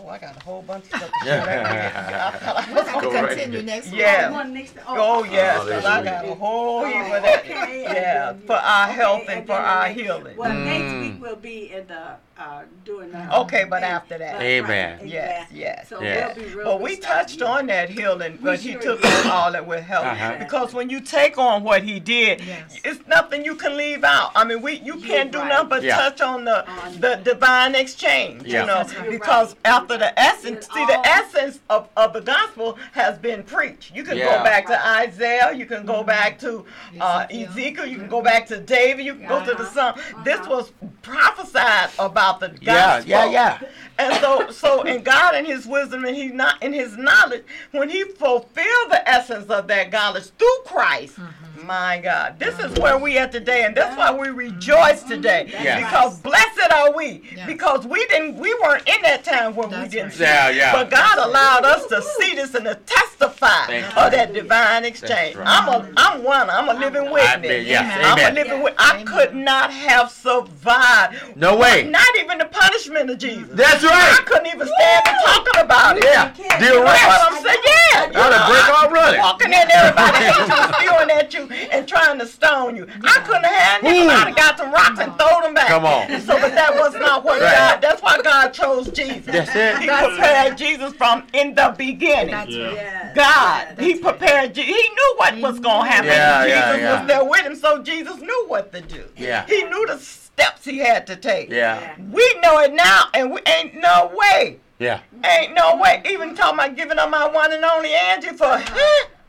Oh, I got a whole bunch of stuff. To Yeah. share. We'll have to Go right continue ahead. next week. Yeah. Oh, one next to, Oh yes, 'cause I got a whole heap Oh, of that. okay. Yeah, for our okay, health and and for our healing. Well, next Mm. week we'll be in the uh, doing the. Okay, but after that. Right, Amen. Yes, exactly. yes. So Yeah. we'll be real Well, we touched you. on that healing, but he sure took on all that with help. Uh-huh. Because when you take on what he did, Yes. it's nothing you can leave out. I mean, we you You're can't do right. nothing but Yeah. touch on the On- the divine exchange. Yeah. You know, That's right. because You're after the essence, see the essence of, of the gospel has been preached. You can Yeah. go back to Isaiah, you can go back to uh, Ezekiel. Ezekiel, you can go back to David, you can go to the Uh-huh. Psalm. This was prophesied about the Yeah, yeah, yeah. And so, so in God and His wisdom and He not in His knowledge, when He fulfilled the essence of that knowledge through Christ, mm-hmm. my God, this is where we at today, and that's why we mm-hmm. rejoice mm-hmm. today. Yeah. Because blessed are we, Yes. because we didn't, we weren't in that time when we didn't right. see. Yeah, yeah. But God allowed us to see this and to testify Thank of you. that divine exchange. right. I'm a, I'm one. I'm a living I witness. bet, yes, Amen. I'm a amen. living witness. I Amen. could not have survived. No way. Not even the punishment of Jesus. That's I right. couldn't even stand to talking about it. Yeah. can't. Deal You know right. what I'm saying? Yeah. you I'd know, have break I- all running. Walking in, everybody angels spewing at you and trying to stone you. I couldn't have handled it. I'd have got some rocks and throw them back. Come on. So, but that was not what Right. God. That's why God chose Jesus. That's it. He prepared Jesus from in the beginning. That's right. Yes, God, yes. he prepared. Je- He knew what was going to happen. Yeah, Jesus yeah, yeah. was there with him, so Jesus knew what to do. Yeah. He knew the steps he had to take. Yeah. We know it now, and we ain't no way. Yeah. Ain't no way. Even talking about giving up my one and only Angie for.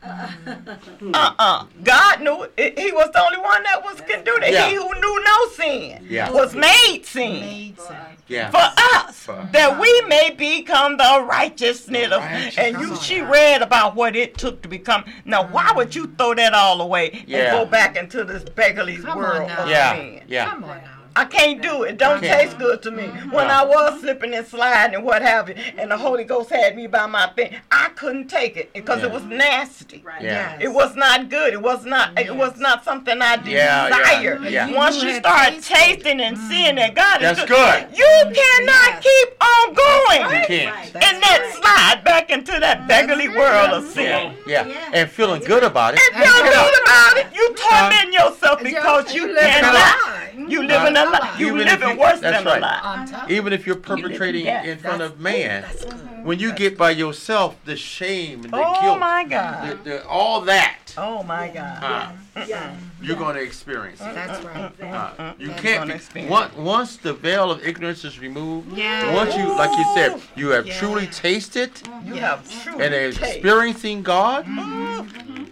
Uh-uh. uh-uh. God knew it. He was the only one that was can do that. Yeah. He who knew no sin Yeah. was made sin Made sin. Yeah. for us For- that we may become the righteousness of Righteous. and you she read about what it took to become now why would you throw that all away Yeah. and go back into this beggarly Come world of Yeah. sin Yeah. Come on now. I can't do it. Don't Can't. taste good to me. Mm-hmm. When I was slipping and sliding and what have you, and the Holy Ghost had me by my thing, I couldn't take it because it was nasty. Right. Yeah. Yes. It was not good. It was not. It was not something I Yeah, yeah, yeah. Once You you start tasting and mm. seeing that God That's is good. you cannot Yes. keep on going You can't. Right. And then right. slide back into that beggarly world of sin. Yeah. Yeah. Yeah. And feeling good about it. And feel good about it. You torment yourself because you live in a cannot. lie. You living a lie. You Even if living worse that's than right. a lie. Even if you're perpetrating death. in front That's- of man, That's good. when you get by yourself, the shame and the Oh guilt, my God. the, all that, Oh my God. uh, Yeah. you're going to experience it. That's right. Uh, you That's can't. Be, experience once, once the veil of ignorance is removed, Yeah. once you, like you said, you have Yeah. truly tasted You Yes. have true and are taste. experiencing God, Mm-hmm.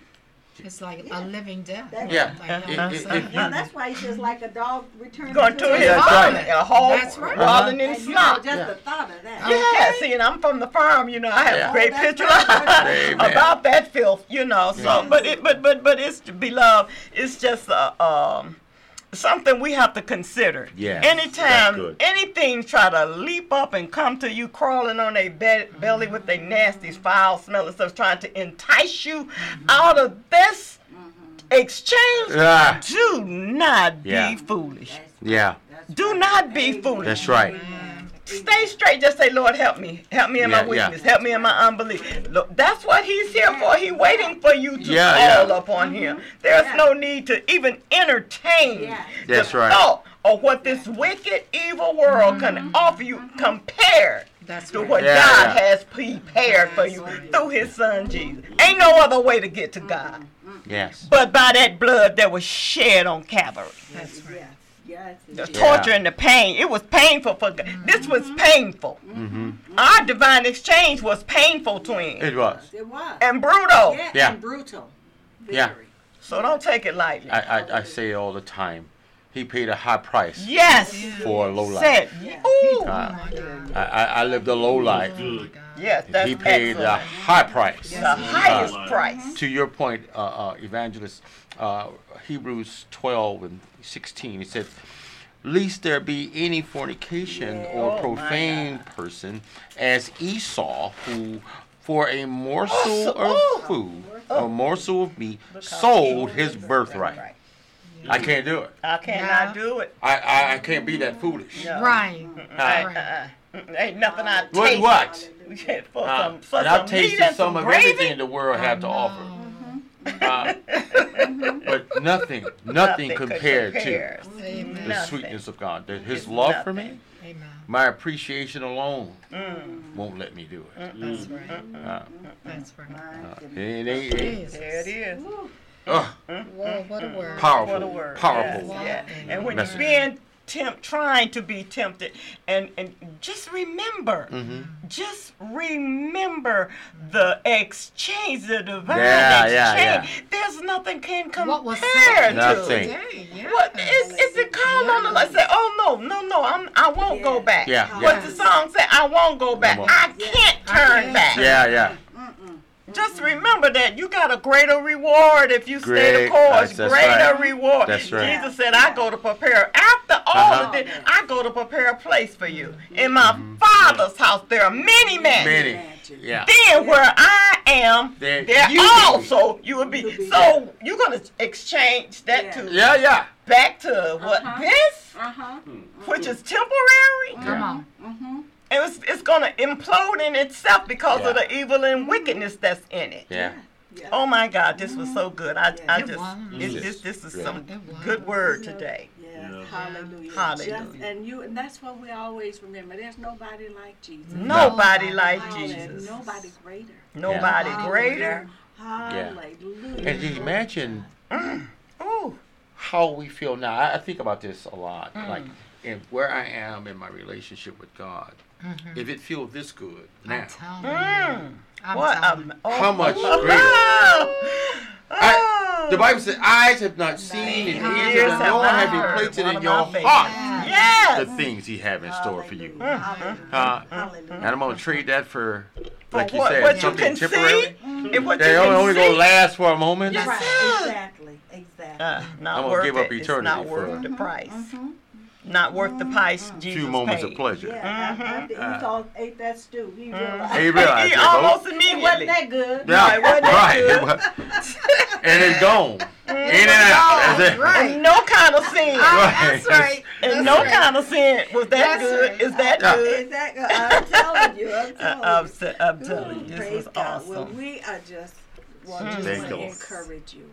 It's like a living death. That- Yeah. Like, you know what it- saying? it- Well, that's why he says like a dog returning Going to his his That's vomit, right. a whole That's right. rolling in And you know, slop. just Yeah. the thought of that. Yeah, see, and I'm from the farm, you know. I have Yeah. a great Oh, that's picture right. Amen. about that filth, you know. So, Yeah. but it, but but but it's beloved. It's just uh, um something we have to consider. Yeah. Anytime anything try to leap up and come to you, crawling on their be- belly with their nasty, foul smelling stuff, trying to entice you out of this exchange, Ah. do not Yeah. be foolish. Yeah, Do not be foolish. that's right. Stay straight. Just say, Lord, help me. Help me in my Yeah, yeah. weakness. Help me in my unbelief. Look, that's what he's here for. He's waiting for you to Yeah, call yeah. upon him. Mm-hmm. There's Yeah. no need to even entertain Yeah. That's the right. thought of what this wicked, evil world can mm-hmm. offer you mm-hmm. compared That's to right. what Yeah, God yeah. has prepared for you through his son Jesus. Ain't no other way to get to God Yes. but by that blood that was shed on Calvary. That's right. Yes, yes. The yes. torture and the pain. It was painful for God. This was painful. Mm-hmm. Our divine exchange was painful to him It was. It was. and brutal. yeah, Yeah. and brutal. Yeah. So don't take it lightly. I, I, I say it all the time. He paid a high price yes. for a low life. Said. Yeah. Ooh. Uh, Oh my God. I, I, I lived a low life. Oh my God. yes, that's He paid a high price. the highest Uh, price. To your point, uh, uh, evangelist, uh, Hebrews 12 and 16, he said, Least there be any fornication or Oh, profane person as Esau, who for a morsel Morsel, of oh. food, a morsel of meat, sold his birthright. I can't do it. I cannot Yeah. do it. I, I, I can't be that foolish. No. Right. I- Right. Mm, Ain't nothing I What? taste. What? For Uh, some, for and some I've tasted and some some of gravy. everything the world have to offer. Oh, Uh, but nothing, nothing could compared compare. to Amen. the Nothing. sweetness of God. That His It's love for me. Amen. my appreciation alone Mm. won't let me do it. That's right. Uh, That's right. uh, it ain't- it Jesus. There it is. Ugh, Whoa, what a word. powerful, What a word. powerful. Yes, yeah. And when message. you're being tempt, trying to be tempted, and and just remember, Mhm. just remember the exchange, the divine Yeah, yeah, exchange. There's nothing can compare What was to. Nothing. today? Yes. What is is it called on the Lord? Say, oh no, no, no, I'm I won't go Yeah. back. Yeah, What yeah. the song say? I won't go back. won't. I can't I turn can't back. Yeah, yeah. Just remember that you got a greater reward if you stay the course. That's- that's greater right. reward. That's right. Jesus said, I go to prepare. After all Uh-huh. of this, I go to prepare a place for you. In my Father's house, there are many men. Many. Imagine. Yeah. Then where I am, There there you will be. also you will be. You'll be So you're gonna exchange that Yeah. to Yeah, yeah. back to what Uh-huh. this, Uh-huh. which is temporary. Come on. Mm-hmm. And it's, it's gonna implode in itself because of the evil and wickedness that's in it. Yeah. Yeah. Oh my God, this was so good. I, I It just, it, this, this is Yeah. some good word today. Yes, Yeah. hallelujah. Hallelujah. Just, and you, and that's what we always remember. There's nobody like Jesus. Nobody like Jesus. Nobody greater. Nobody Hallelujah. greater. Hallelujah. And just imagine Ooh. how we feel now. I, I think about this a lot. Mm. Like, in where I am in my relationship with God. Mhm. If it feels this good now, I'm telling Mm. you. I'm What telling a, you. oh. How much oh. greater? Oh. the Bible says, "Eyes have not seen, and ears Ears have have nor not have He heard. placed it One in your my heart Yes. the things He have in store for you." Hallelujah. Hallelujah. Uh, Hallelujah. And I'm gonna trade that for, For like you what, said, what you something can temporary. see, if what They you only, can only gonna last for a moment. Yes, Right. Exactly. Exactly. uh, not I'm gonna worth give it. up It's eternity not for- worth the price. Mhm. Not worth the price Jesus few moments paid. of pleasure. Yeah. Mhm. After Uh, Esau ate that stew, he realized He realized He it, almost folks. it wasn't that good. Yeah, it wasn't that right. good. and it's gone. In and out. That's. Right. And no kind of sin. Right. That's right. And That's no right. kind of sin was that That's good. right. Is that Yeah. good? Exactly. I'm telling you. I'm Uh, telling I'm, you. I'm telling you, this Praise was God. Well, awesome. we are just want Mm. just Thank want you, to encourage you.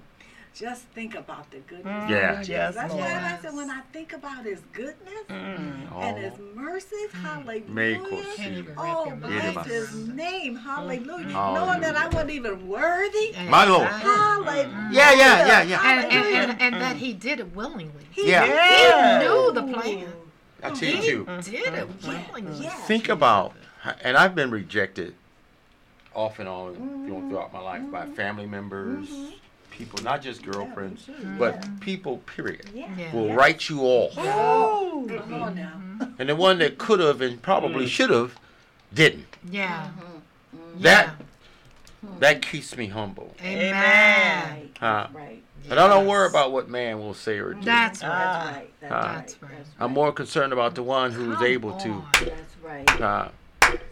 Just think about the goodness. Mm, Yeah. Yes, That's Lord. why I Yes. said when I think about His goodness Mm. and oh. His Oh, mercies, mm. hallelujah. Miracles. Can't Oh, your bless His name, hallelujah. Oh, Knowing that I wasn't even worthy. My Lord. Mm. Hallelujah. Yeah, yeah, yeah, yeah. And, and, and, and that mm. he did it willingly. He Yeah. Yeah. He knew the plan. I tell He you, did it mm-hmm. willingly. Yeah. think about, and I've been rejected off and on, mm-hmm. you know, throughout my life by family members, people, not just girlfriends, but people, period, Yeah. Yeah. will write you off. Come on now. And the one that could have and probably should have didn't. Yeah. That that keeps me humble. Amen. Right. Uh, Right. and I don't worry about what man will say or do. That's right. That's right. That's Ah. right. That's right. I'm more concerned about the one who's Come able to. That's right. uh,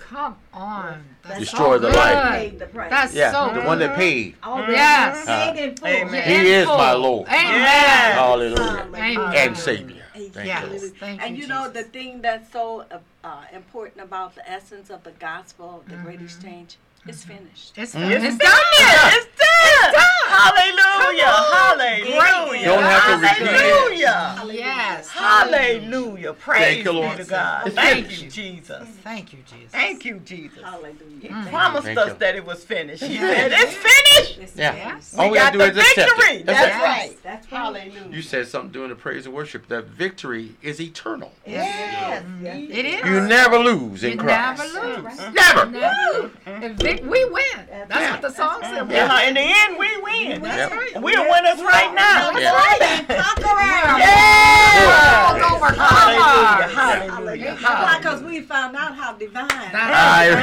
Come on. That's Destroy so the good. life. Paid the price. That's yeah, so the good. one that paid. Already Yes. paid in. Amen. He is my Lord. Amen. Yes. Hallelujah. Amen. And Savior. Thank Yes. you. Thank And you, you know the thing that's so uh, uh, important about the essence of the gospel, the great Mm-hmm. exchange, it's finished. It's, Mm. it's, It's done. done. It's done. Hallelujah. Hallelujah. You don't have to repeat it. Hallelujah. Yes. Hallelujah. Praise Thank you, be Lord. to God. Thank you, Jesus. Thank you, Jesus. Thank you, Jesus. Hallelujah. He Mm. promised Thank us you. that it was finished. He said, It's finished. It's Yeah. finished. All We we got gotta do the is accept victory. it. That's That's Yes. right. That's right. Hallelujah. You said something during the praise and worship. That victory is eternal. Yes. yes. It is. You never lose in You Christ. never lose. Never. Never. And Vic, we win. That's what the song said. Yeah, in the end, we win. Yep. We're winners right now. Yeah. Yeah. World over Hallelujah. conquer. Hallelujah. Because we found out how divine. That's-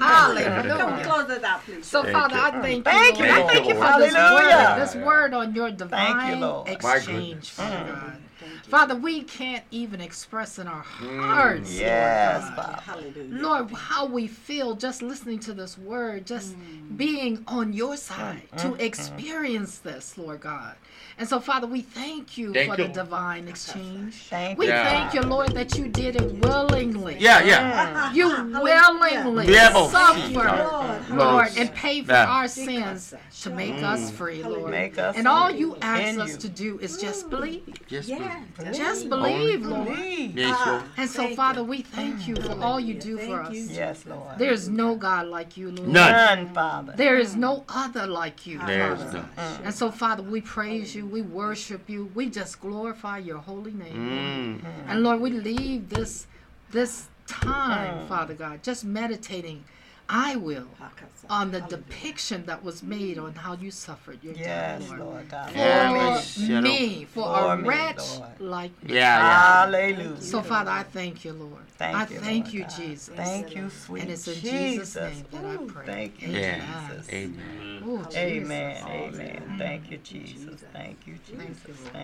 Hallelujah. Come Hallelujah. close us out, please. So, Father. I thank you. Thank you, I thank you for this word, Lord. this word on your divine Thank you, Lord. My exchange. Father mm. God. Father, we can't even express in our mm, hearts, Yes, Lord God. Father. Hallelujah. Lord, how we feel just listening to this word, just mm. being on your side mm, to experience this, Lord God. And so, Father, we thank you Thank for you. the divine exchange. Thank We you. Yeah. thank you, Lord, that you did it willingly. Yeah, yeah. You willingly Yeah, but- suffered, Lord, and paid for Yeah. our sins to make us free, Lord. Make us And all you ask us you. to do is just mm. believe. Yes, Yes. Just believe, Lord. Believe. Yes, Lord. Ah. And so, Father, we thank you for all you do for us. Yes, Lord. There's no God like you, Lord. None. None, Father. There is no other like you, There's Father. none. And so, Father, we praise you, we worship you, we just glorify your holy name. Mm. And Lord, we leave this this Mm. time, Father God, just meditating. I will on the depiction that was made on how you suffered your Yes, death, Lord. Lord God. For Yes, me, for, For a me, wretch Lord. like me. Yeah, yeah. Hallelujah. So, Father, I thank you, Lord. Thank I you, thank Lord you, God. Jesus. Thank you, sweet And it's in Jesus. Jesus' name that I pray. Thank you, Yeah. Jesus. Amen. Ooh, Jesus. Amen. Amen. Thank you, Jesus. Thank you, Jesus.